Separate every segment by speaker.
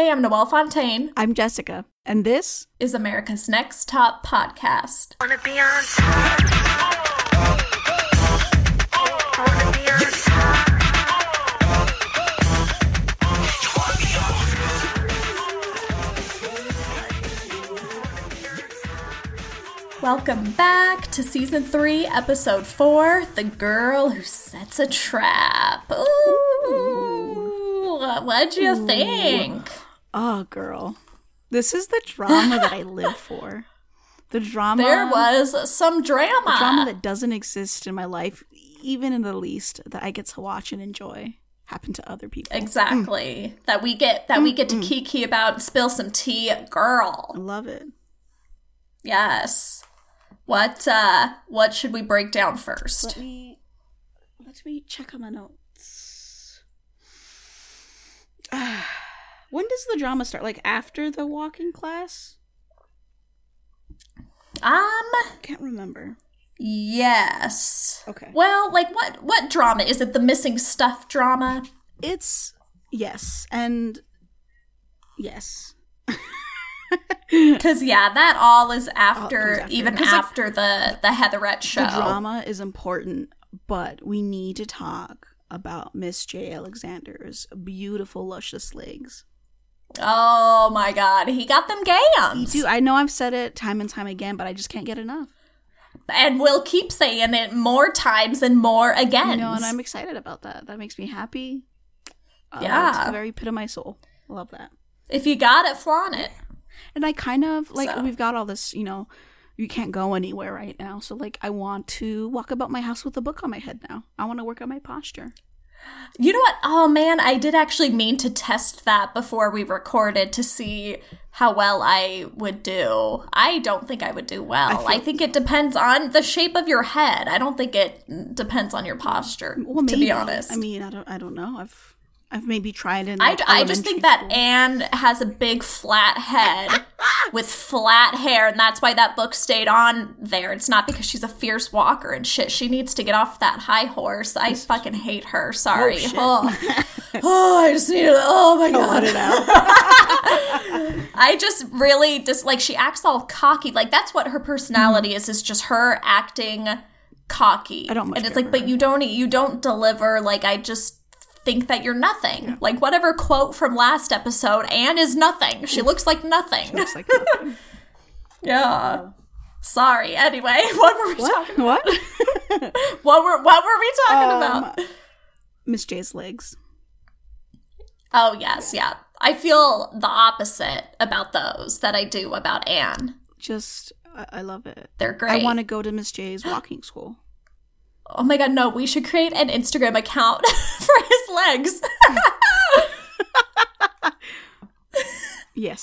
Speaker 1: Hey, I'm Noelle Fontaine.
Speaker 2: I'm Jessica, and this
Speaker 1: is America's Next Top Podcast. Wanna be on Wanna be on Welcome back to season three, episode four The Girl Who Sets a Trap. Ooh. What'd you Ooh. think?
Speaker 2: Oh, girl. This is the drama that I live for. The drama.
Speaker 1: There was some drama.
Speaker 2: drama that doesn't exist in my life, even in the least, that I get to watch and enjoy happen to other people.
Speaker 1: Exactly. Mm. That we get that mm, we get to mm. kiki about and spill some tea, girl.
Speaker 2: I love it.
Speaker 1: Yes. What uh what should we break down first?
Speaker 2: Let me let me check on my notes. when does the drama start? Like after the walking class?
Speaker 1: Um,
Speaker 2: can't remember.
Speaker 1: Yes.
Speaker 2: Okay.
Speaker 1: Well, like what what drama is it? The missing stuff drama?
Speaker 2: It's yes, and yes.
Speaker 1: Because yeah, that all is after, after. even after like, the the Heatherette show.
Speaker 2: The drama is important, but we need to talk about Miss J. Alexander's beautiful, luscious legs.
Speaker 1: Oh my god, he got them gams.
Speaker 2: do. I know I've said it time and time again, but I just can't get enough.
Speaker 1: And we'll keep saying it more times and more again. You
Speaker 2: know, and I'm excited about that. That makes me happy.
Speaker 1: Uh, yeah.
Speaker 2: It's the very pit of my soul. Love that.
Speaker 1: If you got it, flaunt it.
Speaker 2: And I kind of like so. we've got all this, you know, you can't go anywhere right now. So like I want to walk about my house with a book on my head now. I want to work on my posture.
Speaker 1: You know what? Oh man, I did actually mean to test that before we recorded to see how well I would do. I don't think I would do well. I, I think it depends on the shape of your head. I don't think it depends on your posture. Well, maybe. To be honest,
Speaker 2: I mean, I don't. I don't know. I've I've maybe tried it.
Speaker 1: Like I, I just think that Ann has a big flat head with flat hair, and that's why that book stayed on there. It's not because she's a fierce walker and shit. She needs to get off that high horse. I fucking hate her. Sorry. Oh, oh. oh I just need to. Oh my god. It out. I just really just like she acts all cocky. Like that's what her personality mm. is. Is just her acting cocky.
Speaker 2: I don't.
Speaker 1: and it's like, but you don't. You don't deliver. Like I just think that you're nothing. Yeah. Like whatever quote from last episode, Ann is nothing. She looks like nothing. She looks like nothing. yeah. Sorry. Anyway, what were we what? talking about? What? what were what were we talking um, about?
Speaker 2: Miss J's legs.
Speaker 1: Oh yes, yeah. I feel the opposite about those that I do about Ann.
Speaker 2: Just I love it.
Speaker 1: They're great.
Speaker 2: I want to go to Miss J's walking school
Speaker 1: oh my god, no, we should create an Instagram account for his legs.
Speaker 2: yes.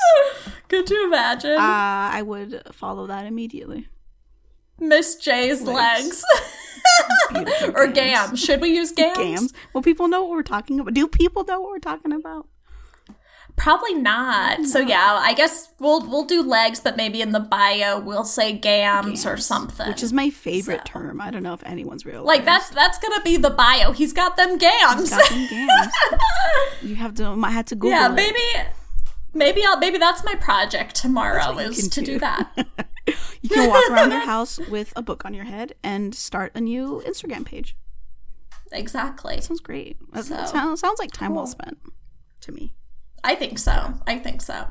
Speaker 1: Could you imagine? Uh,
Speaker 2: I would follow that immediately.
Speaker 1: Miss J's legs. legs. or gams. Should we use gams? Gams.
Speaker 2: Well, people know what we're talking about. Do people know what we're talking about?
Speaker 1: Probably not. So yeah, I guess we'll we'll do legs, but maybe in the bio we'll say gams, gams or something.
Speaker 2: Which is my favorite so. term. I don't know if anyone's real.
Speaker 1: Like that's that's gonna be the bio. He's got them gams. Got them gams.
Speaker 2: you have to. I had to Google.
Speaker 1: Yeah, maybe. It. Maybe I'll. Maybe that's my project tomorrow is to do, do that.
Speaker 2: you can walk around your house with a book on your head and start a new Instagram page.
Speaker 1: Exactly. That
Speaker 2: sounds great. That so, sounds, sounds like time cool. well spent to me.
Speaker 1: I think so. I think so.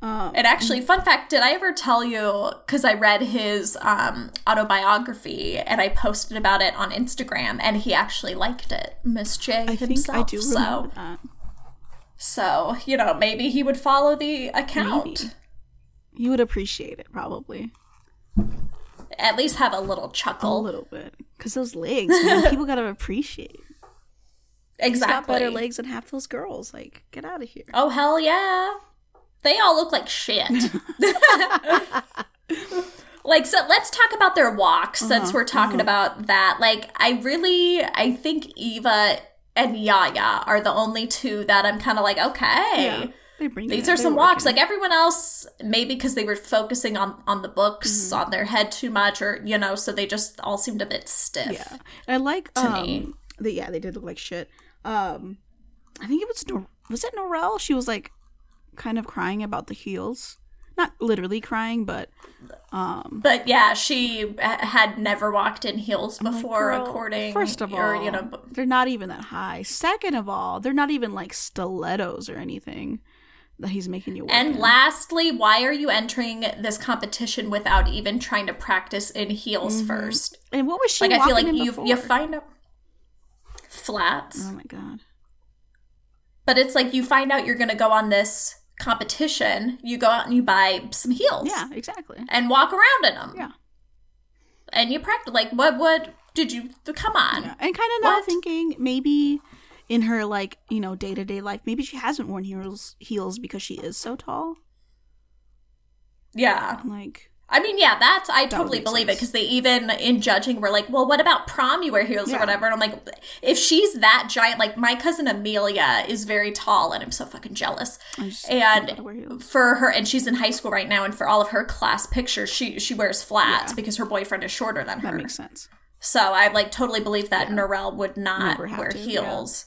Speaker 1: Um, and actually, fun fact: Did I ever tell you? Because I read his um, autobiography and I posted about it on Instagram, and he actually liked it, Miss J I himself. I do so, that. So you know, maybe he would follow the account. Maybe.
Speaker 2: He would appreciate it, probably.
Speaker 1: At least have a little chuckle,
Speaker 2: a little bit, because those legs, man, people gotta appreciate. Exactly. He's got better legs than half those girls. Like, get out of here.
Speaker 1: Oh hell yeah. They all look like shit. like so let's talk about their walks uh-huh, since we're talking uh-huh. about that. Like I really I think Eva and Yaya are the only two that I'm kind of like, okay. Yeah. These are some walks. Like everyone else, maybe because they were focusing on on the books mm-hmm. on their head too much, or you know, so they just all seemed a bit stiff.
Speaker 2: Yeah, I like to um, me. Yeah, they did look like shit um I think it was Nor- was it Norelle? She was like kind of crying about the heels. Not literally crying, but um
Speaker 1: But yeah, she had never walked in heels
Speaker 2: I'm like,
Speaker 1: before, according.
Speaker 2: First of all,
Speaker 1: or, you know,
Speaker 2: they're not even that high. Second of all, they're not even like stilettos or anything that he's making you wear.
Speaker 1: and lastly, why are you entering this competition without even trying to practice in heels
Speaker 2: Mhm.
Speaker 1: first?
Speaker 2: and what was she?
Speaker 1: Like, I feel like you
Speaker 2: before?
Speaker 1: you find out flats,
Speaker 2: Oh my god.
Speaker 1: but it's like you find out you're going to go on this competition. You go out and you buy some heels,
Speaker 2: Yeah, exactly.
Speaker 1: and walk around in them.
Speaker 2: Yeah.
Speaker 1: and you practice. Like, what? What did you? Come on.
Speaker 2: Yeah. And kind of now
Speaker 1: What?
Speaker 2: thinking maybe in her like you know day to day life, maybe she hasn't worn heels heels because she is so tall.
Speaker 1: Yeah.
Speaker 2: Like
Speaker 1: I mean, yeah, that's I
Speaker 2: would
Speaker 1: totally believe it because they even in judging were like, well, what about prom? You wear heels
Speaker 2: Yeah.
Speaker 1: or whatever. And I'm like, if she's that giant, like my cousin Amelia is very tall, and I'm so fucking jealous. And-
Speaker 2: gotta wear heels.
Speaker 1: For her, and she's in high school right now, and for all of her class pictures, she she wears flats
Speaker 2: Yeah.
Speaker 1: because her boyfriend is shorter than her.
Speaker 2: that makes sense.
Speaker 1: So I like totally believe that
Speaker 2: Yeah.
Speaker 1: Norelle would not wear
Speaker 2: to, yeah.
Speaker 1: heels,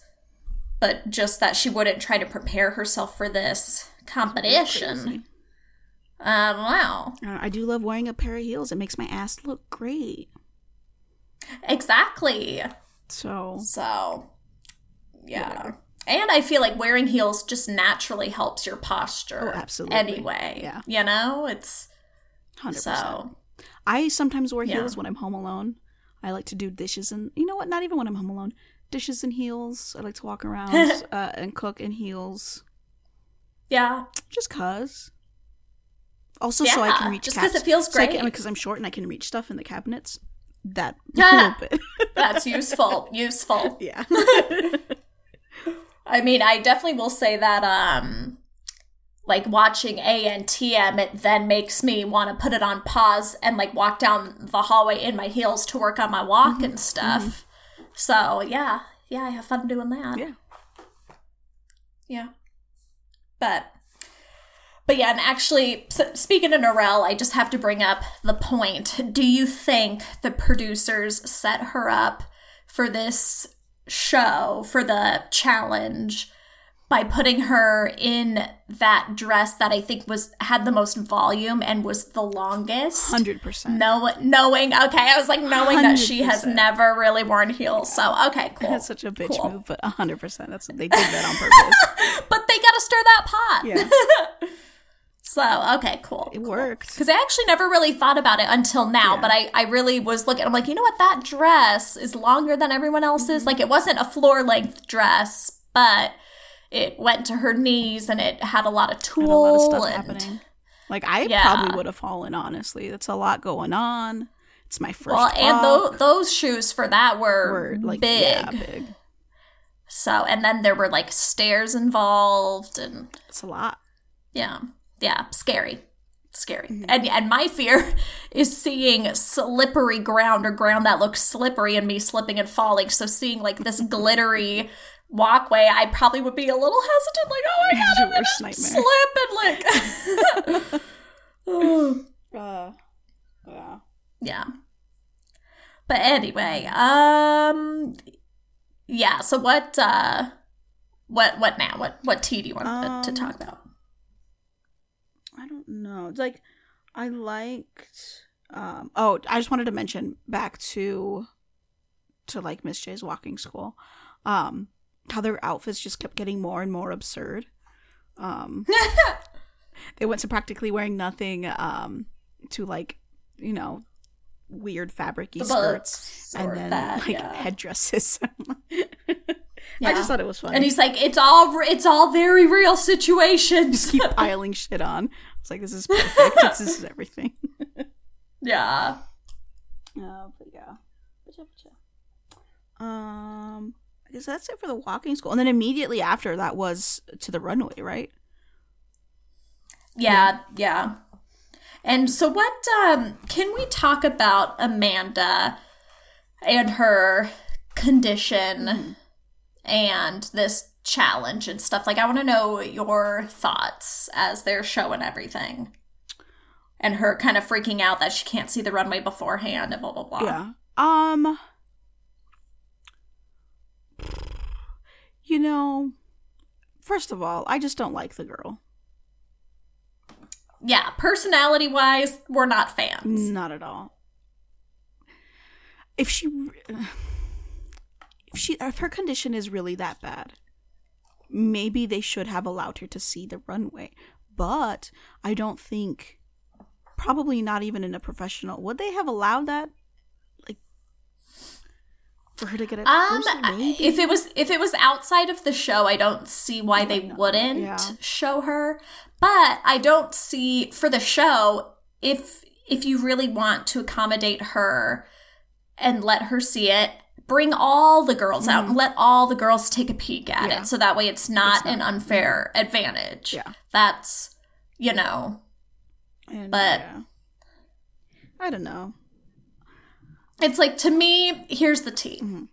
Speaker 1: but just that she wouldn't try to prepare herself for this competition.
Speaker 2: Crazy.
Speaker 1: Uh, wow.
Speaker 2: Uh, I do love wearing a pair of heels. It makes my ass look great.
Speaker 1: Exactly.
Speaker 2: So
Speaker 1: So, yeah.
Speaker 2: Whatever.
Speaker 1: And I feel like wearing heels just naturally helps your posture.
Speaker 2: Oh, absolutely.
Speaker 1: Anyway.
Speaker 2: Yeah.
Speaker 1: You know, it's
Speaker 2: hundred percent.
Speaker 1: so.
Speaker 2: I sometimes wear
Speaker 1: Yeah.
Speaker 2: heels when I'm home alone. I like to do dishes and you know what? Not even when I'm home alone. Dishes and heels. I like to walk around uh, and cook in heels,
Speaker 1: Yeah.
Speaker 2: just cause. Also, so I can reach
Speaker 1: just 'cause
Speaker 2: because
Speaker 1: it feels
Speaker 2: so
Speaker 1: great.
Speaker 2: because I'm short and I can reach stuff in the cabinets. That
Speaker 1: Yeah.
Speaker 2: bit.
Speaker 1: That's useful. useful.
Speaker 2: yeah.
Speaker 1: I mean, I definitely will say that um like watching ANTM it then makes me want to put it on pause and like walk down the hallway in my heels to work on my walk
Speaker 2: Mm-hmm.
Speaker 1: and stuff. So, yeah. Yeah, I have fun doing that.
Speaker 2: Yeah.
Speaker 1: Yeah. But but yeah, and actually, speaking of Norelle, I just have to bring up the point. Do you think the producers set her up for this show, for the challenge, by putting her in that dress that I think was had the most volume and was the longest?
Speaker 2: Hundred percent.
Speaker 1: No, knowing, okay, I was like knowing that she has never really worn heels. So, okay, cool.
Speaker 2: That's such a bitch
Speaker 1: Cool.
Speaker 2: move, but hundred percent. That's what they did that on purpose.
Speaker 1: but they got to stir that pot.
Speaker 2: yeah,
Speaker 1: So, okay, cool.
Speaker 2: it worked.
Speaker 1: Because I actually never really thought about it until now,
Speaker 2: Yeah.
Speaker 1: but I, I really was looking. I'm like, you know what? That dress is longer than everyone else's.
Speaker 2: Mm-hmm.
Speaker 1: Like, it wasn't a floor length dress, but it went to her knees and it had a lot of tulle.
Speaker 2: Lot of stuff
Speaker 1: and,
Speaker 2: happening. Like I
Speaker 1: Yeah.
Speaker 2: probably would have fallen. Honestly, that's a lot going on. It's my first.
Speaker 1: Well, and tho- those shoes for that were,
Speaker 2: were like
Speaker 1: big.
Speaker 2: yeah, big.
Speaker 1: So, and then there were like stairs involved and
Speaker 2: It's a lot.
Speaker 1: Yeah. Yeah. Scary. Scary.
Speaker 2: Mm-hmm.
Speaker 1: And and my fear is seeing slippery ground or ground that looks slippery and me slipping and falling. So seeing like this glittery walkway, I probably would be a little hesitant, like, oh my god, I'm gonna slip and like Oh.
Speaker 2: Uh, yeah.
Speaker 1: Yeah. But anyway, um yeah, so what uh what what now? What what tea do you want to
Speaker 2: Um,
Speaker 1: talk about?
Speaker 2: Don't know. It's like I liked. Um, oh, I just wanted to mention back to to like Miss J's walking school. Um, how their outfits just kept getting more and more absurd. Um, they went to practically wearing nothing. Um, to like you know weird fabricy skirts and then
Speaker 1: that,
Speaker 2: like
Speaker 1: yeah.
Speaker 2: headdresses. I just thought it was funny.
Speaker 1: And he's like, it's all it's all very real situations.
Speaker 2: Just keep piling shit on. It's like this is perfect. this is everything.
Speaker 1: yeah.
Speaker 2: Oh, but yeah. Um, I guess that's it for the walking school, and then immediately after that was to the runway, right?
Speaker 1: Yeah, yeah. And so what um can we talk about Amanda and her condition and this challenge and stuff? Like I want to know your thoughts as they're showing everything. And her kind of freaking out that she can't see the runway beforehand and blah blah blah.
Speaker 2: Yeah. Um. You know, first of all, I just don't like the girl.
Speaker 1: yeah, personality wise, we're not fans.
Speaker 2: Not at all. If she, if she, if her condition is really that bad, maybe they should have allowed her to see the runway. But I don't think, probably not even in a professional, would they have allowed that? Like, for her to get it
Speaker 1: Um, if it was if it was outside of the show, I don't see why they
Speaker 2: know.
Speaker 1: wouldn't
Speaker 2: Yeah.
Speaker 1: show her. But I don't see for the show if if you really want to accommodate her and let her see it, bring all the girls out and let all the girls take a peek at
Speaker 2: Mm-hmm. Yeah.
Speaker 1: it, so that way it's not,
Speaker 2: It's not-
Speaker 1: an unfair advantage.
Speaker 2: Yeah.
Speaker 1: That's you know
Speaker 2: And,
Speaker 1: but-
Speaker 2: yeah. I don't know.
Speaker 1: it's like to me here's the tea
Speaker 2: Mhm.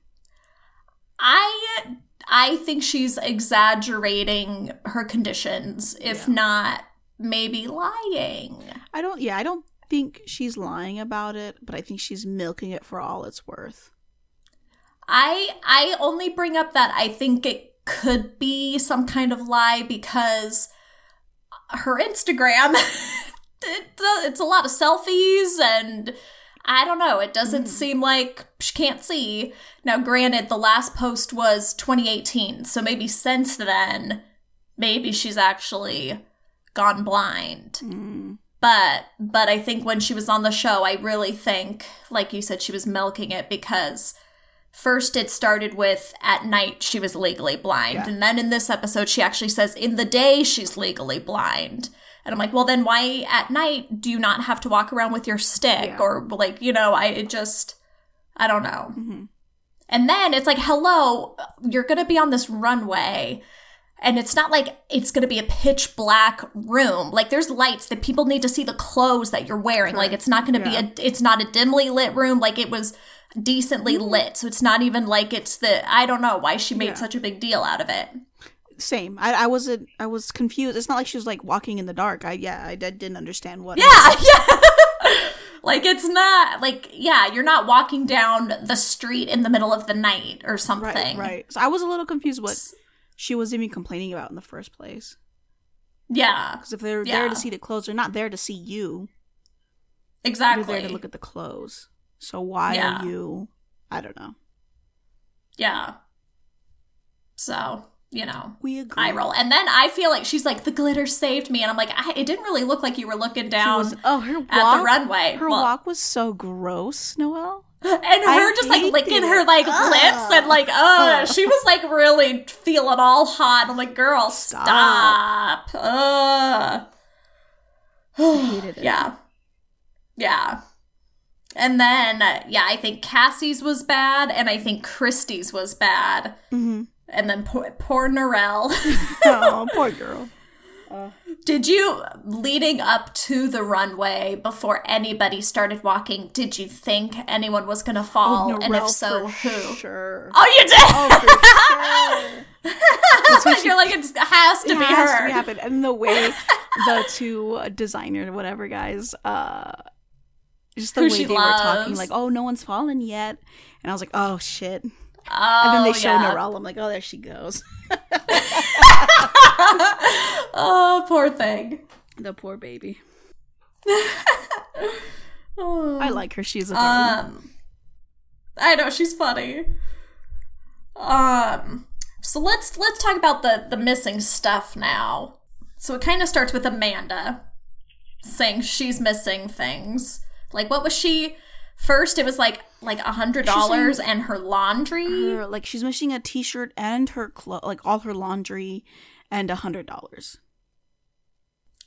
Speaker 1: i i think she's exaggerating her conditions if
Speaker 2: Yeah.
Speaker 1: not maybe lying
Speaker 2: I don't. Yeah, I don't think she's lying about it, but I think she's milking it for all it's worth.
Speaker 1: I i only bring up that i think it could be some kind of lie because her instagram it, it's a lot of selfies and I don't know. It doesn't
Speaker 2: Mhm.
Speaker 1: seem like she can't see. Now, granted, the last post was 2018, so maybe since then, maybe she's actually gone blind.
Speaker 2: Mm.
Speaker 1: But but I think when she was on the show, I really think, like you said, she was milking it because first it started with at night she was legally blind,
Speaker 2: Yeah.
Speaker 1: and then in this episode she actually says in the day she's legally blind. And I'm like, well, then why at night do you not have to walk around with your stick
Speaker 2: Yeah.
Speaker 1: or like you know? I just I don't know.
Speaker 2: Mhm.
Speaker 1: And then it's like, hello, you're going to be on this runway. And it's not like it's going to be a pitch black room. Like there's lights that people need to see the clothes that you're wearing. Like it's not going to
Speaker 2: Yeah.
Speaker 1: be a it's not a dimly lit room like it was decently mm. lit. So it's not even like it's the I don't know why she made
Speaker 2: Yeah.
Speaker 1: such a big deal out of it.
Speaker 2: Same. I, I wasn't. I was confused. It's not like she was like walking in the dark. I yeah. I, did- didn't understand what.
Speaker 1: Yeah, yeah. like it's not like yeah, you're not walking down the street in the middle of the night or something.
Speaker 2: Right. Right. So I was a little confused what she was even complaining about in the first place.
Speaker 1: Yeah,
Speaker 2: Because if they're
Speaker 1: Yeah.
Speaker 2: there to see the clothes, they're not there to see you.
Speaker 1: exactly.
Speaker 2: They're there to look at the clothes. So why
Speaker 1: Yeah.
Speaker 2: are you? I don't know.
Speaker 1: Yeah. So, you know,
Speaker 2: We agree.
Speaker 1: eye roll. And then I feel like she's like, the glitter saved me. And I'm like, I, it didn't really look like you were looking down
Speaker 2: was, oh, her walk.
Speaker 1: at the runway.
Speaker 2: Her
Speaker 1: Well,
Speaker 2: walk was so gross, Noelle.
Speaker 1: And
Speaker 2: I
Speaker 1: her just like licking
Speaker 2: it.
Speaker 1: her like lips and like, oh, she was like really feeling all hot. I'm like, girl,
Speaker 2: Stop.
Speaker 1: stop. Ugh.
Speaker 2: I hated it.
Speaker 1: Yeah. Yeah. And then, yeah, I think Cassie's was bad, and I think Kristi's was bad.
Speaker 2: hmm
Speaker 1: And then poor, poor Norelle.
Speaker 2: Oh, poor girl.
Speaker 1: Did you, leading up to the runway, before anybody started walking, did you think anyone was going to fall?
Speaker 2: Oh,
Speaker 1: and if so, who?
Speaker 2: Sure.
Speaker 1: Oh, you did?
Speaker 2: Oh, for sure.
Speaker 1: You're like, it has to
Speaker 2: it
Speaker 1: be
Speaker 2: has
Speaker 1: her.
Speaker 2: to be happen. And the way the two designer, whatever guys, uh, just the
Speaker 1: Who
Speaker 2: way they were talking, like, "Oh, no one's fallen yet," and I was like, "Oh shit!" And
Speaker 1: oh,
Speaker 2: then they show
Speaker 1: yeah.
Speaker 2: Norelle. I'm like, "Oh, there she goes."
Speaker 1: oh, poor thing.
Speaker 2: the poor baby.
Speaker 1: Oh.
Speaker 2: I like her. She's a.
Speaker 1: Um, I know she's funny. Um, so let's let's talk about the the missing stuff now. So it kind of starts with Amanda saying she's missing things. Like, what was she? First, it was like like a hundred dollars and her laundry.
Speaker 2: her like she's missing a T-shirt and her clo- like all her laundry, and a hundred dollars.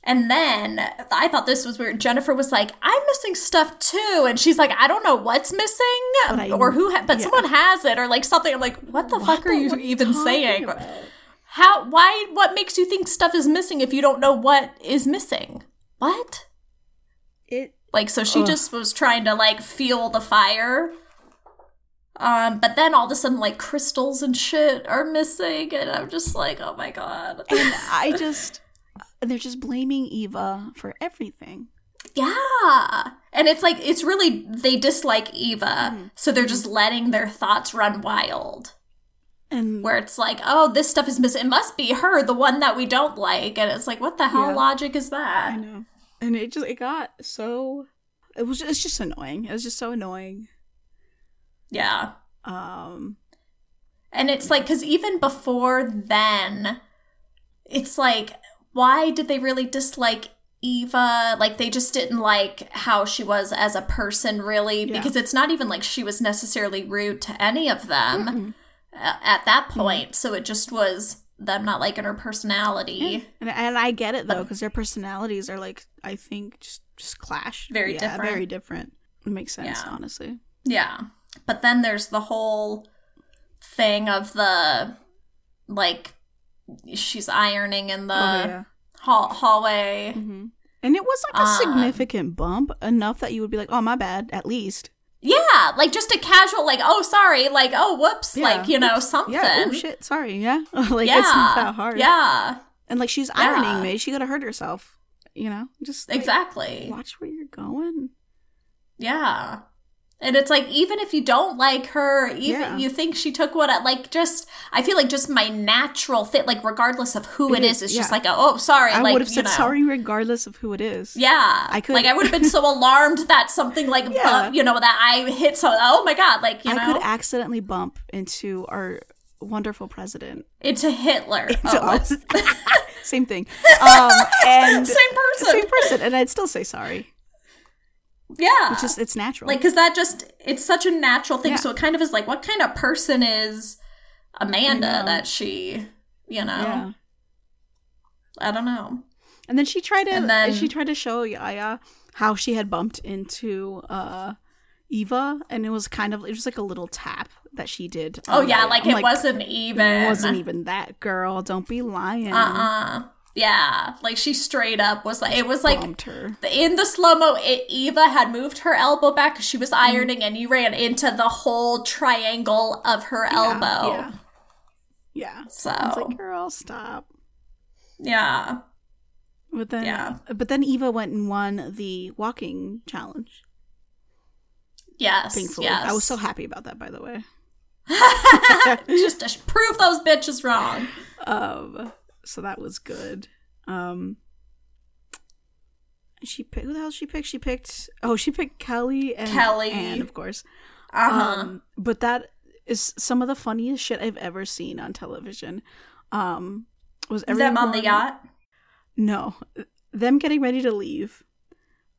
Speaker 1: And then I thought this was weird. Jennipher was like, "I'm missing stuff too," and she's like, "I don't know what's missing,
Speaker 2: I-
Speaker 1: or who, ha- but
Speaker 2: yeah.
Speaker 1: someone has it, or like something." I'm like, "What the fuck are you even saying?
Speaker 2: about?
Speaker 1: How? Why? What makes you think stuff is missing if you don't know what is missing? What? Like, so she
Speaker 2: Ugh.
Speaker 1: just was trying to like fuel the fire." Um, but then all of a sudden, like crystals and shit are missing, and I'm just like, oh my god.
Speaker 2: and I just they're just blaming Eva for everything.
Speaker 1: Yeah. And it's like, it's really, they dislike Eva. So they're just letting their thoughts run wild.
Speaker 2: And
Speaker 1: Where it's like, oh, this stuff is missing. It must be her, the one that we don't like. And it's like, what the hell
Speaker 2: Yeah.
Speaker 1: logic is that?
Speaker 2: I know. And it just it got so it was it's just annoying. It was just so annoying.
Speaker 1: Yeah.
Speaker 2: Um
Speaker 1: And it's like, because even before then, it's like, why did they really dislike Eva? Like, they just didn't like how she was as a person, really,
Speaker 2: Yeah.
Speaker 1: because it's not even like she was necessarily rude to any of them
Speaker 2: mm-mm.
Speaker 1: uh, at that point. So it just was them not liking her personality.
Speaker 2: and and I get it though because their personalities are like I think just just clash
Speaker 1: Very
Speaker 2: Yeah,
Speaker 1: different.
Speaker 2: Very different. It makes sense,
Speaker 1: Yeah.
Speaker 2: honestly.
Speaker 1: Yeah. But then there's the whole thing of the, like, she's ironing in the
Speaker 2: oh yeah.
Speaker 1: hall- hallway.
Speaker 2: hmm And it was like a
Speaker 1: Um,
Speaker 2: significant bump enough that you would be like, "Oh, my bad." At least,
Speaker 1: Yeah, like just a casual, like, oh, sorry, like, oh, whoops,
Speaker 2: Yeah.
Speaker 1: like, you know, something.
Speaker 2: yeah. Oh shit, sorry. Yeah, like
Speaker 1: yeah,
Speaker 2: it's not that hard.
Speaker 1: Yeah,
Speaker 2: and like she's
Speaker 1: Yeah.
Speaker 2: ironing. Maybe she could have hurt herself. You know, just like,
Speaker 1: exactly.
Speaker 2: Watch where you're going.
Speaker 1: Yeah. And it's like, even if you don't like her, even
Speaker 2: Yeah.
Speaker 1: you think she took what, I, like, just, I feel like just my natural fit, like, regardless of who
Speaker 2: It
Speaker 1: it
Speaker 2: is,
Speaker 1: it's just like, a, oh, sorry.
Speaker 2: I
Speaker 1: like,
Speaker 2: would have said
Speaker 1: know.
Speaker 2: sorry regardless of who it is.
Speaker 1: Yeah.
Speaker 2: I could-
Speaker 1: Like, I would have been so alarmed that something, like,
Speaker 2: Yeah.
Speaker 1: bu- you know, that I hit so, oh my God, like, you
Speaker 2: I
Speaker 1: know, I
Speaker 2: could accidentally bump into our wonderful president.
Speaker 1: into Hitler.
Speaker 2: So-
Speaker 1: Oh.
Speaker 2: Same thing. Um, and
Speaker 1: Same person.
Speaker 2: same person, and I'd still say sorry.
Speaker 1: Yeah.
Speaker 2: It's just it's natural.
Speaker 1: like because that just it's such a natural thing
Speaker 2: Yeah.
Speaker 1: so it kind of is like what kind of person is amanda that she you know
Speaker 2: yeah.
Speaker 1: i don't know
Speaker 2: And then she tried to
Speaker 1: And then-
Speaker 2: she tried to show Yaya how she had bumped into uh Eva and it was kind of it was like a little tap that she did.
Speaker 1: oh yeah like
Speaker 2: I'm
Speaker 1: it wasn't even
Speaker 2: it wasn't even that girl. Don't be lying.
Speaker 1: uh-uh yeah like she straight up was like it was like in the slow mo, Eva had moved her elbow back 'cause she was
Speaker 2: Mm-hmm.
Speaker 1: ironing, and you ran into the whole triangle of her elbow.
Speaker 2: Yeah. Yeah.
Speaker 1: So
Speaker 2: I was like, girl, stop.
Speaker 1: yeah,
Speaker 2: But then
Speaker 1: Yeah.
Speaker 2: but then Eva went and won the walking challenge.
Speaker 1: yes,
Speaker 2: Thankfully.
Speaker 1: yes.
Speaker 2: I was so happy about that by the way.
Speaker 1: just to prove those bitches wrong.
Speaker 2: Um, so that was good. Um, she picked who the hell she picked? She picked oh she picked Kelle and
Speaker 1: Kelle.
Speaker 2: and of course.
Speaker 1: Uh huh.
Speaker 2: Um, but that is some of the funniest shit I've ever seen on television. Um, was everyone
Speaker 1: Them on the yacht.
Speaker 2: No, them getting ready to leave.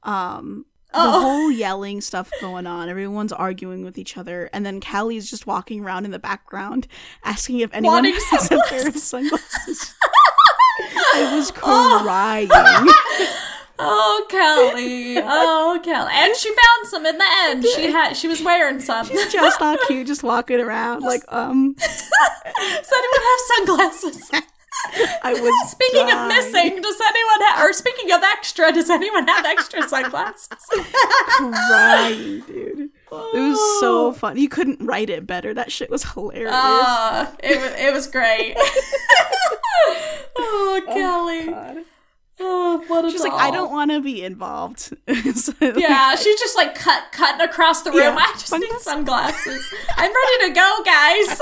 Speaker 2: Um, the
Speaker 1: Oh.
Speaker 2: whole yelling stuff going on. Everyone's arguing with each other, and then Callie's just walking around in the background, asking if anyone
Speaker 1: Wanting
Speaker 2: has a pair of
Speaker 1: sunglasses.
Speaker 2: I was
Speaker 1: Oh.
Speaker 2: crying.
Speaker 1: Oh, Kelle. Oh, Kelle. And she found some in the end. She had she was wearing some.
Speaker 2: She's just all cute, just walking around like um.
Speaker 1: Does anyone have sunglasses?
Speaker 2: I was
Speaker 1: Speaking of missing, does anyone have or speaking of extra, does anyone have extra sunglasses?
Speaker 2: crying, dude. It was so fun. You couldn't write it better. That shit was hilarious.
Speaker 1: Uh, it was it was great. oh, Kelle.
Speaker 2: God.
Speaker 1: Oh, what a
Speaker 2: She's like. I don't want to be involved. So,
Speaker 1: Yeah, she's just like cut cutting across the room.
Speaker 2: Yeah,
Speaker 1: I just need
Speaker 2: sunglasses.
Speaker 1: I'm ready to go, guys.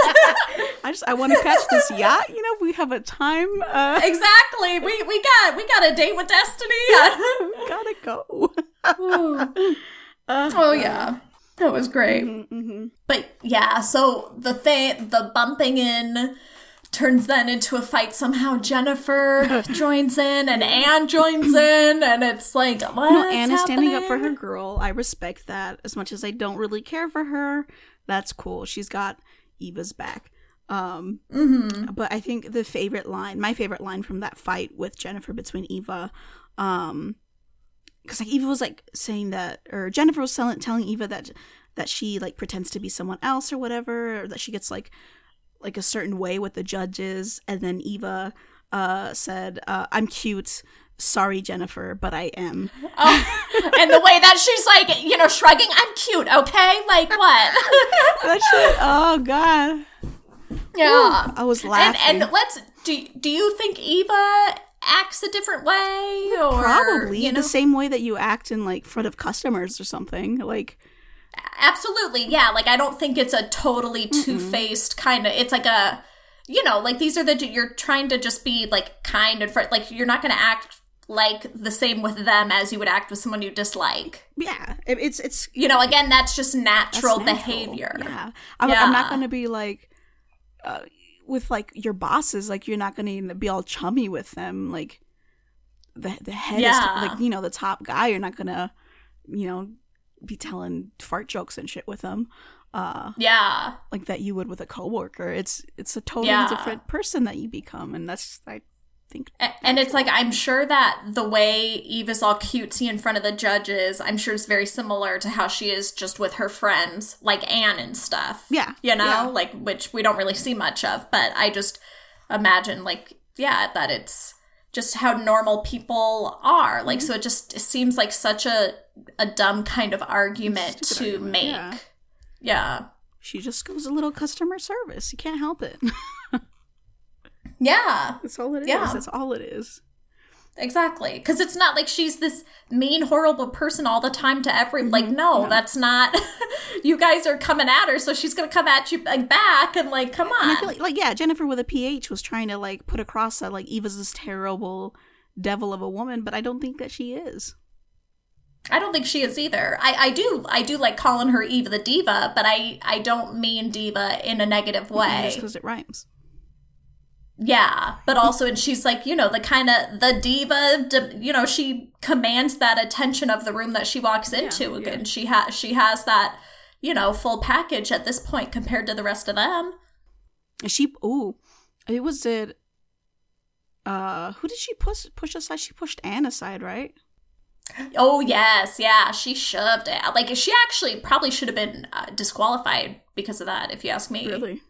Speaker 2: I just I want to catch this yacht. You know, we have a time. Uh,
Speaker 1: exactly. We we got we got a date with destiny.
Speaker 2: gotta go.
Speaker 1: oh
Speaker 2: Uh,
Speaker 1: yeah, that was great.
Speaker 2: hmm
Speaker 1: But yeah, so the thing, the bumping in turns then into a fight. Somehow Jennipher joins in and Ann joins in, and it's like, what?
Speaker 2: No, Ann is standing up for her girl. I respect that as much as I don't really care for her. That's cool. She's got Eva's back. Um,
Speaker 1: Mm-hmm.
Speaker 2: but I think the favorite line, my favorite line from that fight with Jennipher between Eva, um, because like Eva was like saying that, or Jennipher was telling telling Eva that that she like pretends to be someone else or whatever, or that she gets like like a certain way with the judges, and then Eva uh said, uh, "I'm cute." Sorry, Jennipher, but I am.
Speaker 1: Oh, and the way that she's like, you know, shrugging. I'm cute, okay? Like what?
Speaker 2: That shit. Oh god,
Speaker 1: yeah.
Speaker 2: I was
Speaker 1: And
Speaker 2: laughing.
Speaker 1: and let's do. Do you think Eva acts a different way, or
Speaker 2: Probably
Speaker 1: you know?
Speaker 2: the same way that you act in like front of customers or something. Like
Speaker 1: Absolutely, yeah. Like I don't think it's a totally two faced kind of. It's like a, you know, like these are the you're trying to just be like kind and fr- like you're not going to act like the same with them as you would act with someone you dislike.
Speaker 2: Yeah, it's it's
Speaker 1: You know, again, that's just
Speaker 2: that's
Speaker 1: natural,
Speaker 2: natural.
Speaker 1: behavior.
Speaker 2: Yeah, I'm, I'm not going to be like uh, with like your bosses. Like you're not going to be all chummy with them. Like the the head,
Speaker 1: Yeah.
Speaker 2: is, like you know, the top guy. You're not going to, you know, be telling fart jokes and shit with them. Uh,
Speaker 1: Yeah.
Speaker 2: like that you would with a coworker. It's it's a totally
Speaker 1: Yeah.
Speaker 2: different person that you become, and that's I think
Speaker 1: And it's like I'm sure that the way Eve is all cutesy in front of the judges, I'm sure is very similar to how she is just with her friends, like Ann and stuff.
Speaker 2: yeah,
Speaker 1: You know,
Speaker 2: yeah.
Speaker 1: like which we don't really see much of, but I just imagine like yeah, that it's just how normal people are. Like
Speaker 2: Mm-hmm.
Speaker 1: so it just it seems like such a a dumb kind of argument
Speaker 2: Stupid
Speaker 1: to
Speaker 2: argument,
Speaker 1: make.
Speaker 2: yeah.
Speaker 1: yeah.
Speaker 2: She just goes a little customer service. You can't help it.
Speaker 1: Yeah.
Speaker 2: That's all it is.
Speaker 1: Yeah.
Speaker 2: That's all it is.
Speaker 1: Exactly. Because it's not like she's this mean, horrible person all the time to every. Mm-hmm. Like, no,
Speaker 2: No.
Speaker 1: that's not. you guys are coming at her, so she's going to come at you like, back and, like, come on.
Speaker 2: feel like, like, yeah, Jennipher with a PH was trying to like put across that like Eva's this terrible devil of a woman, but I don't think that she is.
Speaker 1: I don't think she is either. I, I do I do like calling her Eva the diva, but I I don't mean diva in a negative way.
Speaker 2: Just because it rhymes.
Speaker 1: Yeah, but also, and she's like, you know, the kind of the diva. You know, she commands that attention of the room that she walks into.
Speaker 2: yeah.
Speaker 1: Again, she has she has that, you know, full package at this point compared to the rest of them.
Speaker 2: She, ooh, it was it. Uh, who did she push push aside? She pushed Ann aside, right?
Speaker 1: Oh yes, yeah, she shoved it. Like she actually probably should have been uh, disqualified because of that, if you ask me.
Speaker 2: Really?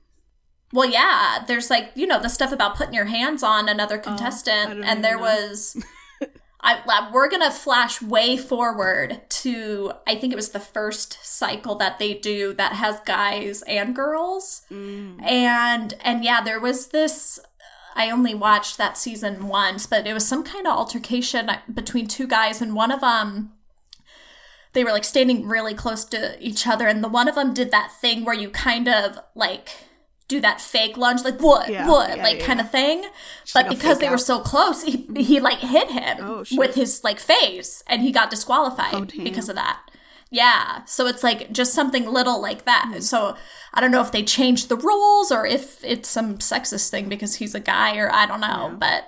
Speaker 1: Well, yeah, there's like you know the stuff about putting your hands on another
Speaker 2: Oh,
Speaker 1: contestant,
Speaker 2: don't
Speaker 1: and there
Speaker 2: know.
Speaker 1: was. I, we're gonna flash way forward to I think it was the first cycle that they do that has guys and girls,
Speaker 2: Mm.
Speaker 1: and and yeah, there was this. I only watched that season once, but it was some kind of altercation between two guys, and one of them they were like standing really close to each other and the one of them did that thing where you kind of like do that fake lunge like what?
Speaker 2: Yeah,
Speaker 1: what?
Speaker 2: yeah,
Speaker 1: like
Speaker 2: yeah,
Speaker 1: kind of thing.
Speaker 2: Just
Speaker 1: but
Speaker 2: like
Speaker 1: because they were so close he, he like hit him
Speaker 2: Oh,
Speaker 1: with his like face and he got disqualified
Speaker 2: Oh,
Speaker 1: because of that. Yeah. So it's like just something little like that.
Speaker 2: Hmm.
Speaker 1: so i don't know if they changed the rules or if it's some sexist thing because he's a guy or i don't know but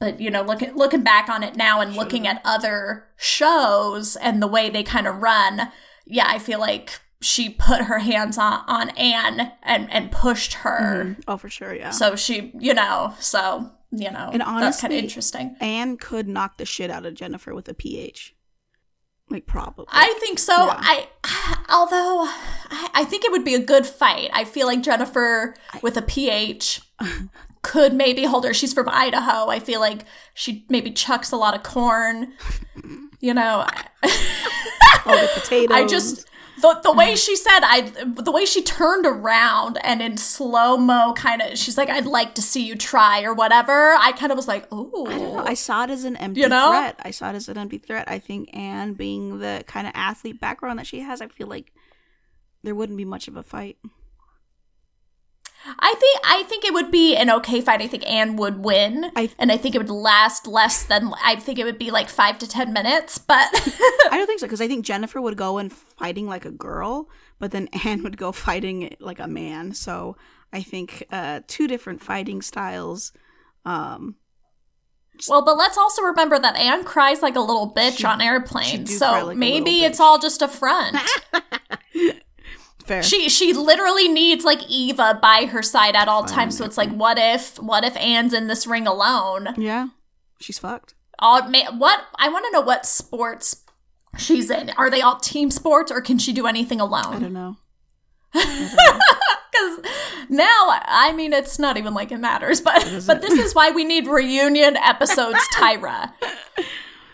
Speaker 1: but you know, looking looking back on it now and looking at other shows and the way they kind of run, yeah, I feel like she put her hands on on Ann and and pushed her. Mm-hmm.
Speaker 2: Oh, for sure, yeah.
Speaker 1: So she, you know, so you know,
Speaker 2: And
Speaker 1: that's kind of interesting.
Speaker 2: Ann could knock the shit out of Jennipher with a PH. Like probably.
Speaker 1: I think so.
Speaker 2: Yeah.
Speaker 1: I, although I, I think it would be a good fight. I feel like Jennipher with a PH could maybe hold her. She's from Idaho. I feel like she maybe chucks a lot of corn. You know,
Speaker 2: oh, the potatoes.
Speaker 1: I just the the way mm-hmm. she said I the way she turned around and in slow mo kind of she's like I'd like to see you try or whatever. I kind of was like, oh,
Speaker 2: I don't know. I saw it as an empty
Speaker 1: You know?
Speaker 2: threat. I saw it as an empty threat. I think Ann, being the kind of athlete background that she has, I feel like there wouldn't be much of a fight.
Speaker 1: I think I think it would be an okay fight. I think Ann would win,
Speaker 2: I-
Speaker 1: and I think it would last less than I think it would be like five to ten minutes. But
Speaker 2: I don't think so because I think Jennipher would go in fighting like a girl, but then Ann would go fighting like a man. So I think uh, two different fighting styles. Um,
Speaker 1: well, but let's also remember that Ann cries like a little bitch
Speaker 2: She-
Speaker 1: on airplanes, so
Speaker 2: like
Speaker 1: maybe it's all just a front.
Speaker 2: fair.
Speaker 1: she she literally needs like Eva by her side at all times. So it's like, what if what if Ann's in this ring alone?
Speaker 2: yeah, she's fucked.
Speaker 1: All ma- what I want to know what sports she's in. Are they all team sports or can she do anything alone?
Speaker 2: I don't know.
Speaker 1: Because now, I mean, it's not even like it matters, but but this is why we need reunion episodes, Tyra.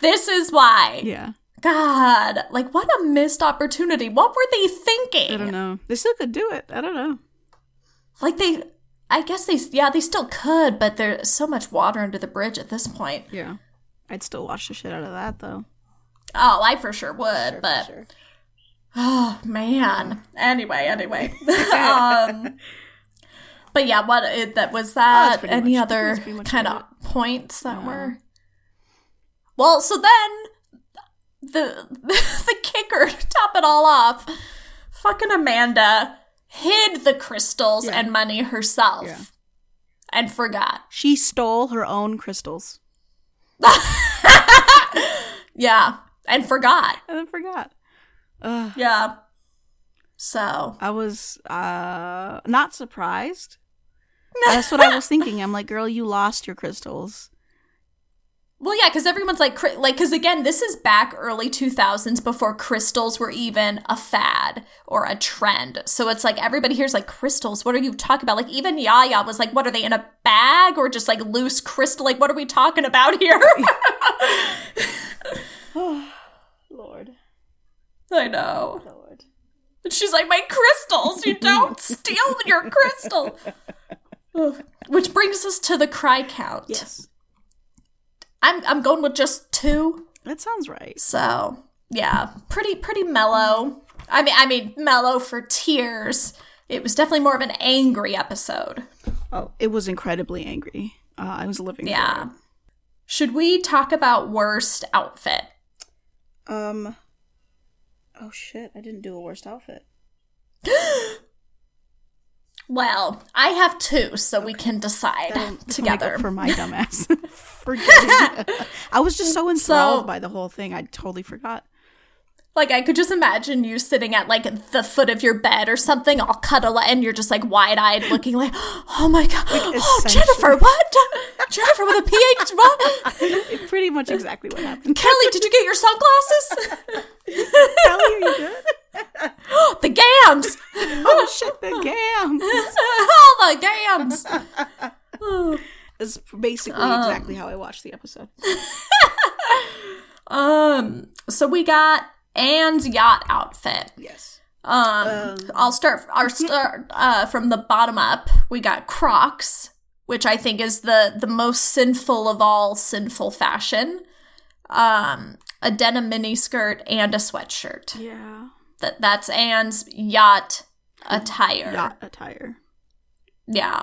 Speaker 1: This is why.
Speaker 2: Yeah,
Speaker 1: God, like what a missed opportunity. What were they thinking?
Speaker 2: I don't know. They still could do it. I don't know.
Speaker 1: Like they, I guess they, yeah, they still could, but there's so much water under the bridge at this point.
Speaker 2: Yeah, I'd still watch the shit out of that though.
Speaker 1: Oh, I for sure would, but oh man. Anyway, anyway. um, but yeah, what it, that was
Speaker 2: Oh,
Speaker 1: that?
Speaker 2: pretty
Speaker 1: Any
Speaker 2: much-
Speaker 1: other
Speaker 2: that's pretty much
Speaker 1: kind of points that
Speaker 2: Yeah.
Speaker 1: were? Well, so then the the kicker to top it all off, fucking Amanda hid the crystals
Speaker 2: Yeah.
Speaker 1: and money herself
Speaker 2: Yeah.
Speaker 1: and forgot.
Speaker 2: She stole her own crystals
Speaker 1: Yeah, and forgot.
Speaker 2: and then forgot. Ugh.
Speaker 1: Yeah. So,
Speaker 2: I was uh not surprised. That's what I was thinking. I'm like, girl, you lost your crystals.
Speaker 1: Well, yeah, because everyone's like, like, because again, this is back early 2000s before crystals were even a fad or a trend. So it's like everybody here's like, crystals, what are you talking about? Like, even Yaya was like, what are they in a bag or just like loose crystal? Like, what are we talking about here?
Speaker 2: Lord,
Speaker 1: I know.
Speaker 2: Lord.
Speaker 1: And she's like, my crystals, you don't steal your crystal. Which brings us to the cry count.
Speaker 2: Yes,
Speaker 1: I'm, I'm going with just two.
Speaker 2: that sounds right.
Speaker 1: So yeah, pretty pretty mellow. I mean, I mean mellow for tears. It was definitely more of an angry episode.
Speaker 2: Oh, it was incredibly angry. Uh, I was living.
Speaker 1: Yeah. Should we talk about worst outfit?
Speaker 2: Um. Oh shit! I didn't do a worst outfit.
Speaker 1: Well, I have two, so we can decide
Speaker 2: That'll-
Speaker 1: together.
Speaker 2: for my dumbass. Forgetting. I was just so enthralled
Speaker 1: So-
Speaker 2: by the whole thing. I totally forgot.
Speaker 1: Like I could just imagine you sitting at like the foot of your bed or something, all cuddle, and you're just like wide eyed, looking like, "Oh my god, oh. Jennipher, what? Jennipher with a PH? What?
Speaker 2: Pretty much exactly what happened.
Speaker 1: Kelle, did you get your sunglasses?
Speaker 2: Kelle, are you good?
Speaker 1: the gams,
Speaker 2: Oh shit! The gams.
Speaker 1: all the gams.
Speaker 2: It's basically exactly how I watched the episode.
Speaker 1: Um, so we got Ann's yacht outfit.
Speaker 2: Yes.
Speaker 1: Um, I'll start. I'll start uh, from the bottom up. We got Crocs, which I think is the the most sinful of all sinful fashion. Um, a denim miniskirt and a sweatshirt.
Speaker 2: Yeah.
Speaker 1: That that's Ann's yacht attire.
Speaker 2: Yacht attire.
Speaker 1: Yeah.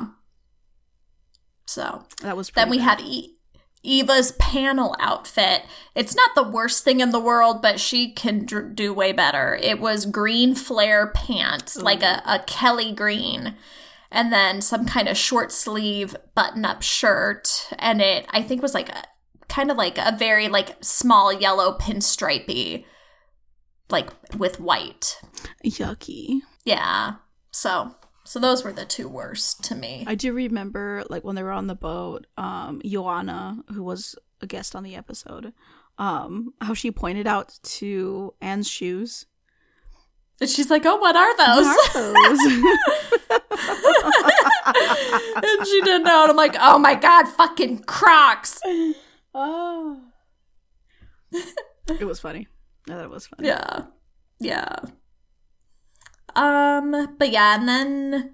Speaker 1: So
Speaker 2: That was.
Speaker 1: then we
Speaker 2: bad.
Speaker 1: had e- Eva's panel outfit. It's not the worst thing in the world, but she can dr- do way better. It was green flare pants, like a, a Kelly green, and then some kind of short sleeve button up shirt. And it, I think, was like a kind of like a very like small yellow pinstripey, like with white.
Speaker 2: yucky.
Speaker 1: Yeah. So, so those were the two worst to me.
Speaker 2: I do remember, like when they were on the boat, um, Joanna, who was a guest on the episode, um, how she pointed out to Ann's shoes.
Speaker 1: And she's like, "Oh, what are those?"
Speaker 2: What are those?
Speaker 1: and she didn't know. And I'm like, oh my god, fucking Crocs.
Speaker 2: oh. It was funny. I thought it was funny.
Speaker 1: Yeah. Yeah. Um, but yeah, and then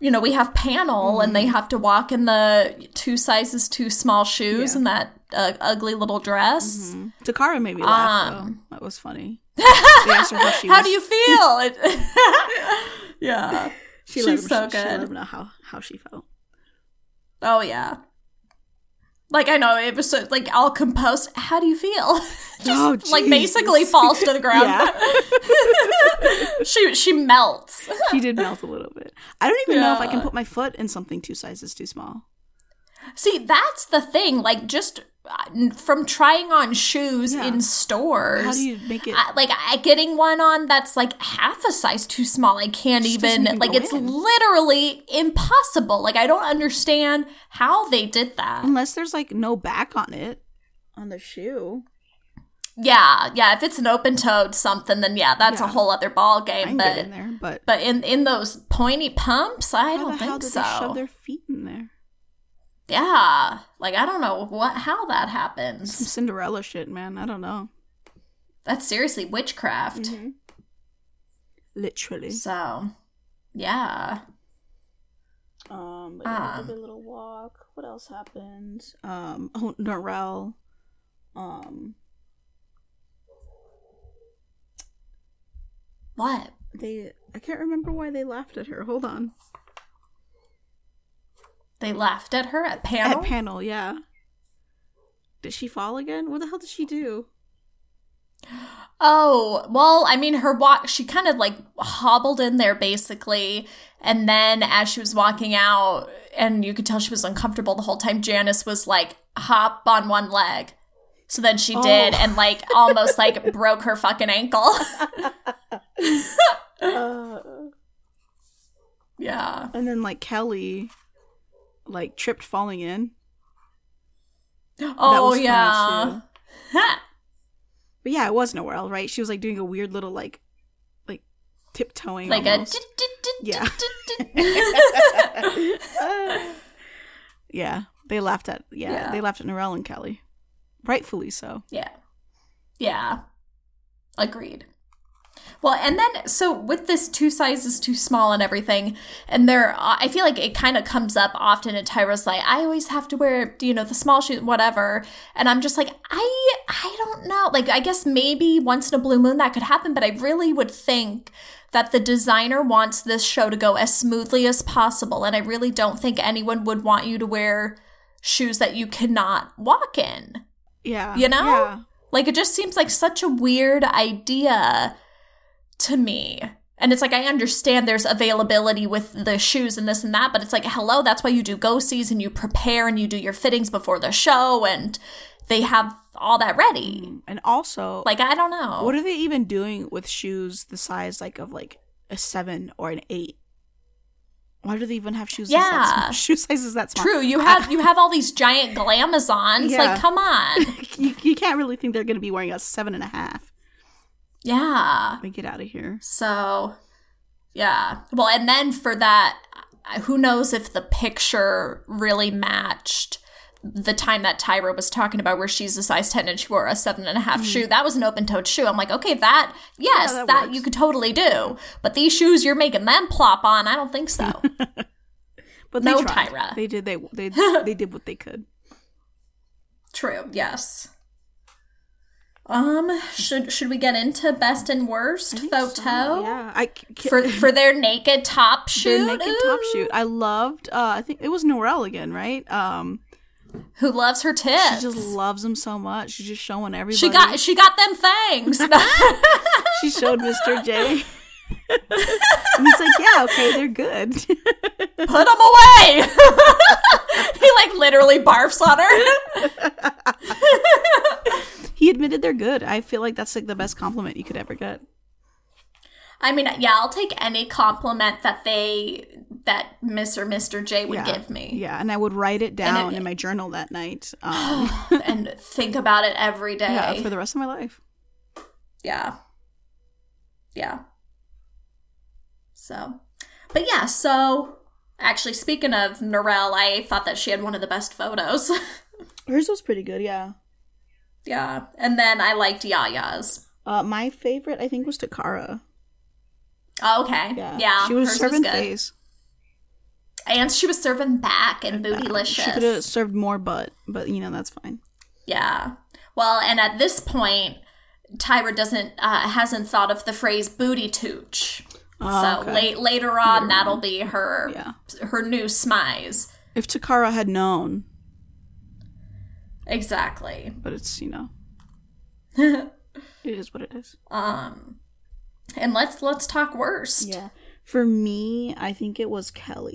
Speaker 1: you know, we have panel and they have to walk in the two sizes too small shoes
Speaker 2: Yeah.
Speaker 1: and that uh, ugly little dress.
Speaker 2: Mhm. Toccara made me laugh,
Speaker 1: Um,
Speaker 2: though. That was funny. They asked her how was.
Speaker 1: do you feel? Yeah.
Speaker 2: she
Speaker 1: she's so
Speaker 2: she, she let
Speaker 1: good.
Speaker 2: him know how, how she felt.
Speaker 1: Oh yeah. Like I know it was so, like all composed. How do you feel? Just
Speaker 2: Oh,
Speaker 1: like basically falls to the ground.
Speaker 2: Yeah.
Speaker 1: she she melts.
Speaker 2: She did melt a little bit. I don't even know if I can put my foot in something two sizes too small.
Speaker 1: See, that's the thing. Like just from trying on shoes
Speaker 2: Yeah.
Speaker 1: in stores.
Speaker 2: How do you make it?
Speaker 1: I, like I, getting one on that's like half a size too small. I can't even,
Speaker 2: even
Speaker 1: like it's
Speaker 2: in.
Speaker 1: literally impossible. Like I don't understand how they did that.
Speaker 2: Unless there's like no back on it on the shoe.
Speaker 1: Yeah, yeah. If it's an open toed something, then yeah, that's a whole other ball game. But
Speaker 2: in there, but
Speaker 1: but in in those pointy pumps, I don't think so.
Speaker 2: they shove their feet in there?
Speaker 1: Yeah, like I don't know what how that
Speaker 2: Some
Speaker 1: happens.
Speaker 2: Cinderella shit, man. I don't know.
Speaker 1: That's seriously witchcraft.
Speaker 2: Mm-hmm. Literally.
Speaker 1: So, yeah.
Speaker 2: Um, but
Speaker 1: Um.
Speaker 2: a little walk. What else happened? Um, oh, Norelle. Um,
Speaker 1: What?
Speaker 2: they. I can't remember why they laughed at her. Hold on.
Speaker 1: They laughed at her at panel.
Speaker 2: At panel, yeah. did she fall again? What the hell did she do?
Speaker 1: Oh, well, I mean, her walk, she kind of like hobbled in there basically. And then as she was walking out, and you could tell she was uncomfortable the whole time, Janice was like, hop on one leg. So then she did,
Speaker 2: Oh.
Speaker 1: and like almost like broke her fucking ankle.
Speaker 2: Uh,
Speaker 1: yeah.
Speaker 2: and then like Kelle, like tripped falling in.
Speaker 1: Oh,
Speaker 2: was
Speaker 1: yeah.
Speaker 2: But yeah, it was Norelle, right? She was like doing a weird little like, like tiptoeing,
Speaker 1: like
Speaker 2: almost.
Speaker 1: a.
Speaker 2: Yeah. yeah, they laughed at yeah,
Speaker 1: Yeah.
Speaker 2: they laughed at Norelle and Kelle, rightfully so.
Speaker 1: Yeah. Yeah. Agreed. Well, and then so with this two sizes too small and everything, and there, I feel like it kind of comes up often. And Tyra's like, I always have to wear, you know, the small shoes, whatever. And I'm just like, I, I don't know. Like, I guess maybe once in a blue moon that could happen, but I really would think that the designer wants this show to go as smoothly as possible, and I really don't think anyone would want you to wear shoes that you cannot walk in.
Speaker 2: Yeah,
Speaker 1: You know?
Speaker 2: Yeah.
Speaker 1: Like it just seems like such a weird idea to me. And it's like I understand there's availability with the shoes and this and that, but it's like hello, that's why you do go sees and you prepare and you do your fittings before the show and they have all that ready.
Speaker 2: Mm, and also,
Speaker 1: Like I don't know.
Speaker 2: what are they even doing with shoes the size like of like a seven or an eight? Why do they even have shoes? that
Speaker 1: Yeah.
Speaker 2: small? shoe sizes that small.
Speaker 1: True, you have you have all these giant glamazons.
Speaker 2: Yeah.
Speaker 1: Like, come on.
Speaker 2: you, you can't really think they're going to be wearing a seven and a half.
Speaker 1: Yeah.
Speaker 2: Let me get out of here.
Speaker 1: So, yeah. Well, and then for that, who knows if the picture really matched the time that Tyra was talking about where she's a size 10 and she wore a seven and a half shoe. That was an open toed shoe. I'm like, okay, that, yes,
Speaker 2: Mm. Yeah, that
Speaker 1: that, you could totally do. But these shoes you're making them plop on, I don't think so.
Speaker 2: But they
Speaker 1: No. Tyra.
Speaker 2: They did. They they they did what they could.
Speaker 1: True, yes. Um, should should we get into best and worst photo?
Speaker 2: Yeah, I c-
Speaker 1: For for their naked top
Speaker 2: their
Speaker 1: shoot?
Speaker 2: naked top shoot. I loved. Uh, I think it was Norelle again, right? Um,
Speaker 1: Who loves her tits?
Speaker 2: she just loves them so much. She's just showing everybody.
Speaker 1: She got she got them things.
Speaker 2: She showed Mr. J. and he's like, "Yeah, okay, they're good."
Speaker 1: Put them away. he like literally barfs on her.
Speaker 2: He admitted they're good. I feel like that's like the best compliment you could ever get.
Speaker 1: I mean, yeah, I'll take any compliment that they that Miss or Mr. J would
Speaker 2: Yeah.
Speaker 1: give me.
Speaker 2: Yeah, and I would write it down
Speaker 1: it-
Speaker 2: in my journal that night. Um,
Speaker 1: and think about it every day.
Speaker 2: yeah, for the rest of my life.
Speaker 1: Yeah. Yeah. So, but yeah, so actually, speaking of Norelle, I thought that she had one of the best photos.
Speaker 2: Hers was pretty good. Yeah.
Speaker 1: Yeah. And then I liked Yaya's.
Speaker 2: Uh, my favorite, I think, was Toccara.
Speaker 1: Oh, okay.
Speaker 2: Yeah,
Speaker 1: Yeah.
Speaker 2: She was serving
Speaker 1: good.
Speaker 2: face.
Speaker 1: And she was serving back and bootylicious.
Speaker 2: She could have served more butt, but you know that's fine.
Speaker 1: Yeah. Well, and at this point, Tyra doesn't uh, hasn't thought of the phrase booty tooch.
Speaker 2: Oh,
Speaker 1: so
Speaker 2: okay.
Speaker 1: late later on, that'll be her
Speaker 2: Yeah.
Speaker 1: her new smize.
Speaker 2: If Toccara had known,
Speaker 1: Exactly.
Speaker 2: but it's you know, it is what it is.
Speaker 1: Um, and let's let's talk worst.
Speaker 2: Yeah. For me, I think it was Kelle.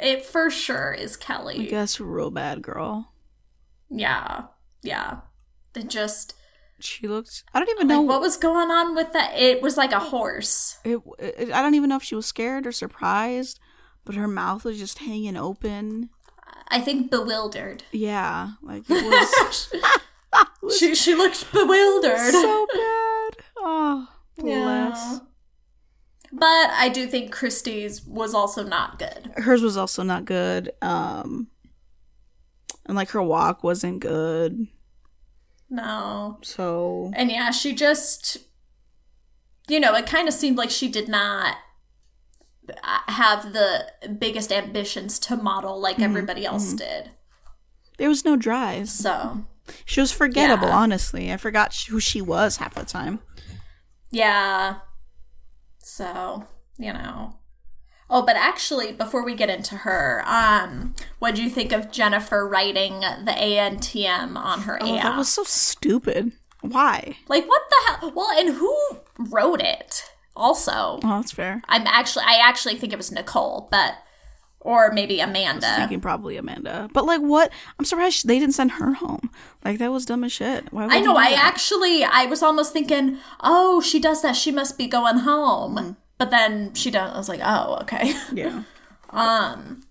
Speaker 1: It for sure is
Speaker 2: Kelle.
Speaker 1: I
Speaker 2: guess real bad girl.
Speaker 1: Yeah, yeah. It just
Speaker 2: She looked. I don't even
Speaker 1: like
Speaker 2: know
Speaker 1: what was going on with that. It was like a horse.
Speaker 2: It, it, I don't even know if she was scared or surprised, but her mouth was just hanging open.
Speaker 1: I think bewildered.
Speaker 2: Yeah, like it was,
Speaker 1: She she looked bewildered.
Speaker 2: so bad. Oh, bless.
Speaker 1: Yeah. But I do think Kristi's was also not good.
Speaker 2: Hers was also not good. Um, and like her walk wasn't good.
Speaker 1: No.
Speaker 2: So
Speaker 1: And yeah, she just, you know, it kind of seemed like she did not have the biggest ambitions to model like everybody else did.
Speaker 2: there was no drive.
Speaker 1: So,
Speaker 2: She was forgettable.
Speaker 1: Yeah.
Speaker 2: Honestly, I forgot who she was half the time.
Speaker 1: yeah. So, you know. Oh, but actually, before we get into her, um, what do you think of Jennipher writing the ANTM on her
Speaker 2: Oh, that was so stupid. Why?
Speaker 1: like, what the hell? Well, and who wrote it? Also,
Speaker 2: Oh, that's fair.
Speaker 1: I'm actually, I actually think it was Nicole, but or maybe Amanda.
Speaker 2: Thinking probably Amanda, but like, what? I'm surprised they didn't send her home. Like that was dumb as shit. Why? Would
Speaker 1: I know. I
Speaker 2: that?
Speaker 1: actually, I was almost thinking, oh, she does that. She must be going home.
Speaker 2: Mm-hmm.
Speaker 1: But then she does. I was like, oh, okay.
Speaker 2: Yeah.
Speaker 1: Um,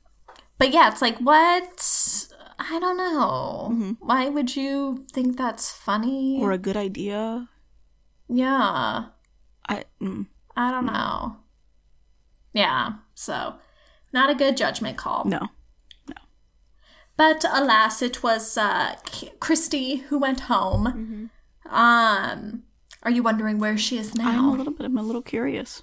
Speaker 1: but yeah, it's like what? I don't know. Why would you think that's funny?
Speaker 2: Or a good idea.
Speaker 1: yeah,
Speaker 2: I. Mm,
Speaker 1: I don't know. Yeah, so not a good judgment call.
Speaker 2: no. No.
Speaker 1: But alas, it was uh, Kristi who went home. Um, are you wondering where she is now?
Speaker 2: I'm a little bit. I'm a little curious.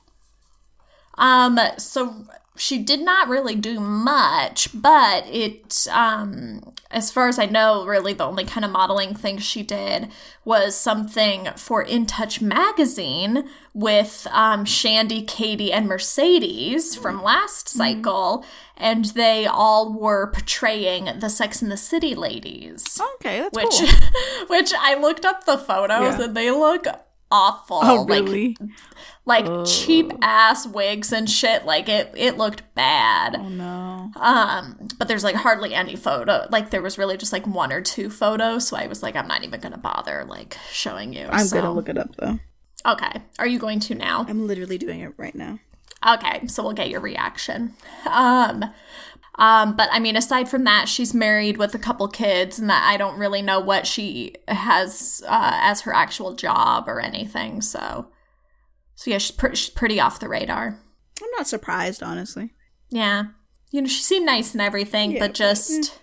Speaker 1: Um, so she did not really do much, but it, um, as far as I know, really the only kind of modeling thing she did was something for In Touch magazine with um, Shandi, Catie, and Mercedes from last cycle, and they all were portraying the Sex and the City ladies.
Speaker 2: Okay, that's
Speaker 1: Which,
Speaker 2: cool.
Speaker 1: which I looked up the photos
Speaker 2: Yeah.
Speaker 1: and they look awful.
Speaker 2: Oh,
Speaker 1: Like
Speaker 2: really?
Speaker 1: like cheap ass wigs and shit. Like it, it looked bad.
Speaker 2: oh no.
Speaker 1: Um, but there's like hardly any photo. Like there was really just like one or two photos. So I was like, I'm not even gonna bother like showing you.
Speaker 2: I'm
Speaker 1: so.
Speaker 2: gonna look it up though.
Speaker 1: Okay, are you going to now?
Speaker 2: I'm literally doing it right now.
Speaker 1: Okay, so we'll get your reaction. Um, um, but I mean, aside from that, she's married with a couple kids, and that I don't really know what she has uh, as her actual job or anything. So, so yeah, she's, pr- she's pretty off the radar.
Speaker 2: I'm not surprised, honestly.
Speaker 1: Yeah. You know, she seemed nice and everything,
Speaker 2: Yeah,
Speaker 1: but just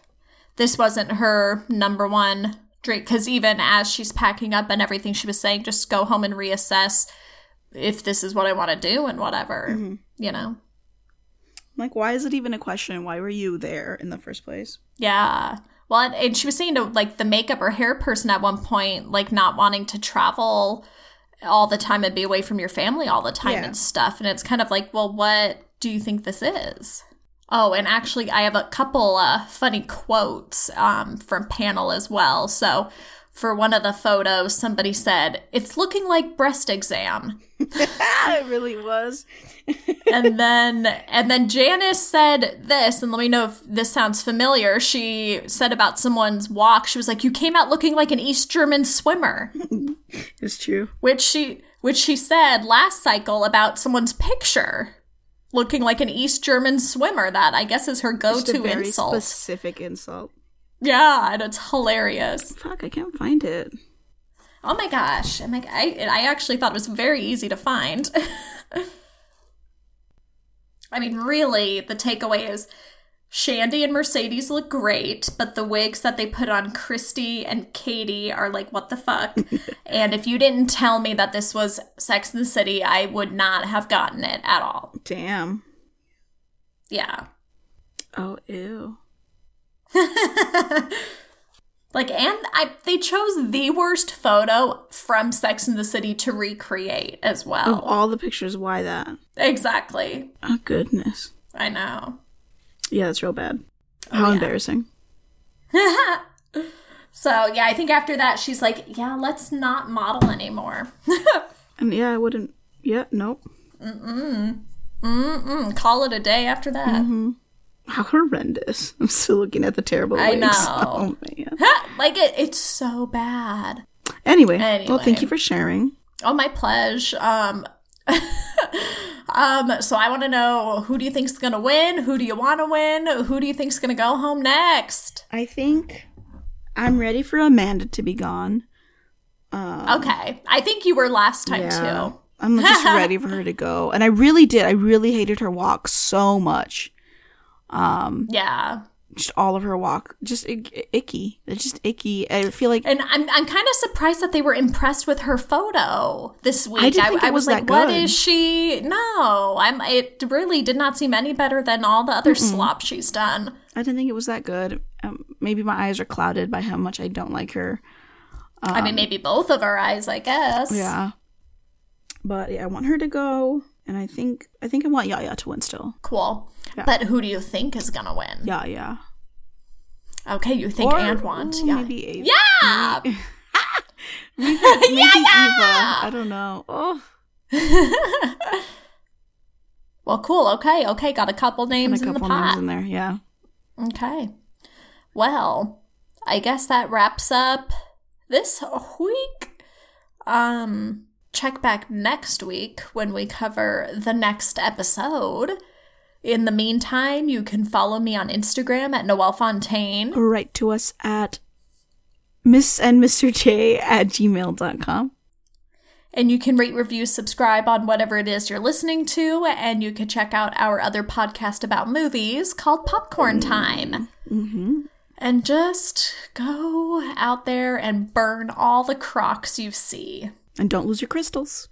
Speaker 1: this wasn't her number one drink. Because even as she's packing up and everything, she was saying, just go home and reassess if this is what I want to do and whatever,
Speaker 2: Mm-hmm.
Speaker 1: you know?
Speaker 2: Like, why is it even a question? Why were you there in the first place?
Speaker 1: Yeah. Well, and, she was saying to like the makeup or hair person at one point, like not wanting to travel all the time and be away from your family all the time
Speaker 2: Yeah.
Speaker 1: and stuff. And it's kind of like, well, what do you think this is? Oh, and actually, I have a couple uh, funny quotes um, from panel as well. So, for one of the photos, somebody said, "It's looking like breast exam,"
Speaker 2: it really was.
Speaker 1: and then and then Janice said this, and let me know if this sounds familiar. She said about someone's walk, she was like, "You came out looking like an East German swimmer,"
Speaker 2: It's true.
Speaker 1: which she which she said last cycle about someone's picture. Looking like an East German swimmer, that I guess is her go-to
Speaker 2: very
Speaker 1: insult.
Speaker 2: specific insult.
Speaker 1: Yeah, and it's hilarious.
Speaker 2: Fuck, I can't find it.
Speaker 1: Oh my gosh! I'm like, I I actually thought it was very easy to find. I mean, really, the takeaway is Shandi and Mercedes look great, but the wigs that they put on Kristi and Catie are like, what the fuck? and if you didn't tell me that this was Sex in the City, I would not have gotten it at all.
Speaker 2: Damn.
Speaker 1: Yeah.
Speaker 2: Oh, ew.
Speaker 1: Like, and I, they chose the worst photo from Sex in the City to recreate as
Speaker 2: Of
Speaker 1: well.
Speaker 2: all the pictures, why that?
Speaker 1: Exactly.
Speaker 2: Oh, goodness.
Speaker 1: I know.
Speaker 2: Yeah, that's real bad. How
Speaker 1: yeah.
Speaker 2: embarrassing.
Speaker 1: So, yeah, I think after that, she's like, yeah, let's not model anymore.
Speaker 2: And yeah, I wouldn't. Yeah, nope.
Speaker 1: Mm-mm. Call it a day after that.
Speaker 2: Mm-hmm. How horrendous. I'm still looking at the terrible
Speaker 1: I
Speaker 2: wigs.
Speaker 1: know.
Speaker 2: Oh, man.
Speaker 1: like, it, it's so bad.
Speaker 2: Anyway, well, thank you for sharing.
Speaker 1: Oh, my pleasure. Um, um, so I want to know who do you think's gonna win? Who do you want to win? Who do you think's gonna go home next?
Speaker 2: I think I'm ready for Amanda to be gone. Um,
Speaker 1: Okay, I think you were last time
Speaker 2: yeah.
Speaker 1: too.
Speaker 2: I'm just ready for her to go. And I really did. I really hated her walk so much. Um,
Speaker 1: Yeah,
Speaker 2: just all of her walk, just ick- icky. It's just icky. I feel like
Speaker 1: and I'm I'm kind of surprised that they were impressed with her photo this week.
Speaker 2: I, didn't think it
Speaker 1: was,
Speaker 2: was
Speaker 1: like, what
Speaker 2: good.
Speaker 1: is she? No, I'm. It really did not seem any better than all the other slop she's done.
Speaker 2: I didn't think it was that good. Um, maybe my eyes are clouded by how much I don't like her.
Speaker 1: I mean, maybe both of our eyes, I guess.
Speaker 2: Um, Yeah. But yeah, I want her to go. and I think I think I want Yaya to win still.
Speaker 1: Cool.
Speaker 2: Yeah.
Speaker 1: But who do you think is gonna win?
Speaker 2: Yeah, yeah.
Speaker 1: Okay, you think
Speaker 2: Or-
Speaker 1: and want.
Speaker 2: ooh,
Speaker 1: yeah.
Speaker 2: Maybe Ava.
Speaker 1: Yeah!
Speaker 2: Maybe, maybe Eva. I don't know. Oh,
Speaker 1: well, cool. Okay, okay. Got a couple
Speaker 2: and
Speaker 1: names
Speaker 2: a
Speaker 1: in the pot.
Speaker 2: names in there. Yeah.
Speaker 1: Okay. Well, I guess that wraps up this week. Um, check back next week when we cover the next episode. In the meantime, you can follow me on Instagram at Noelle Fontaine.
Speaker 2: Write to us at Miss and Mr. J at gmail.com.
Speaker 1: And you can rate, review, subscribe on whatever it is you're listening to. And you can check out our other podcast about movies called Popcorn Time.
Speaker 2: Mm-hmm.
Speaker 1: And just go out there and burn all the crocs you see.
Speaker 2: And don't lose your crystals.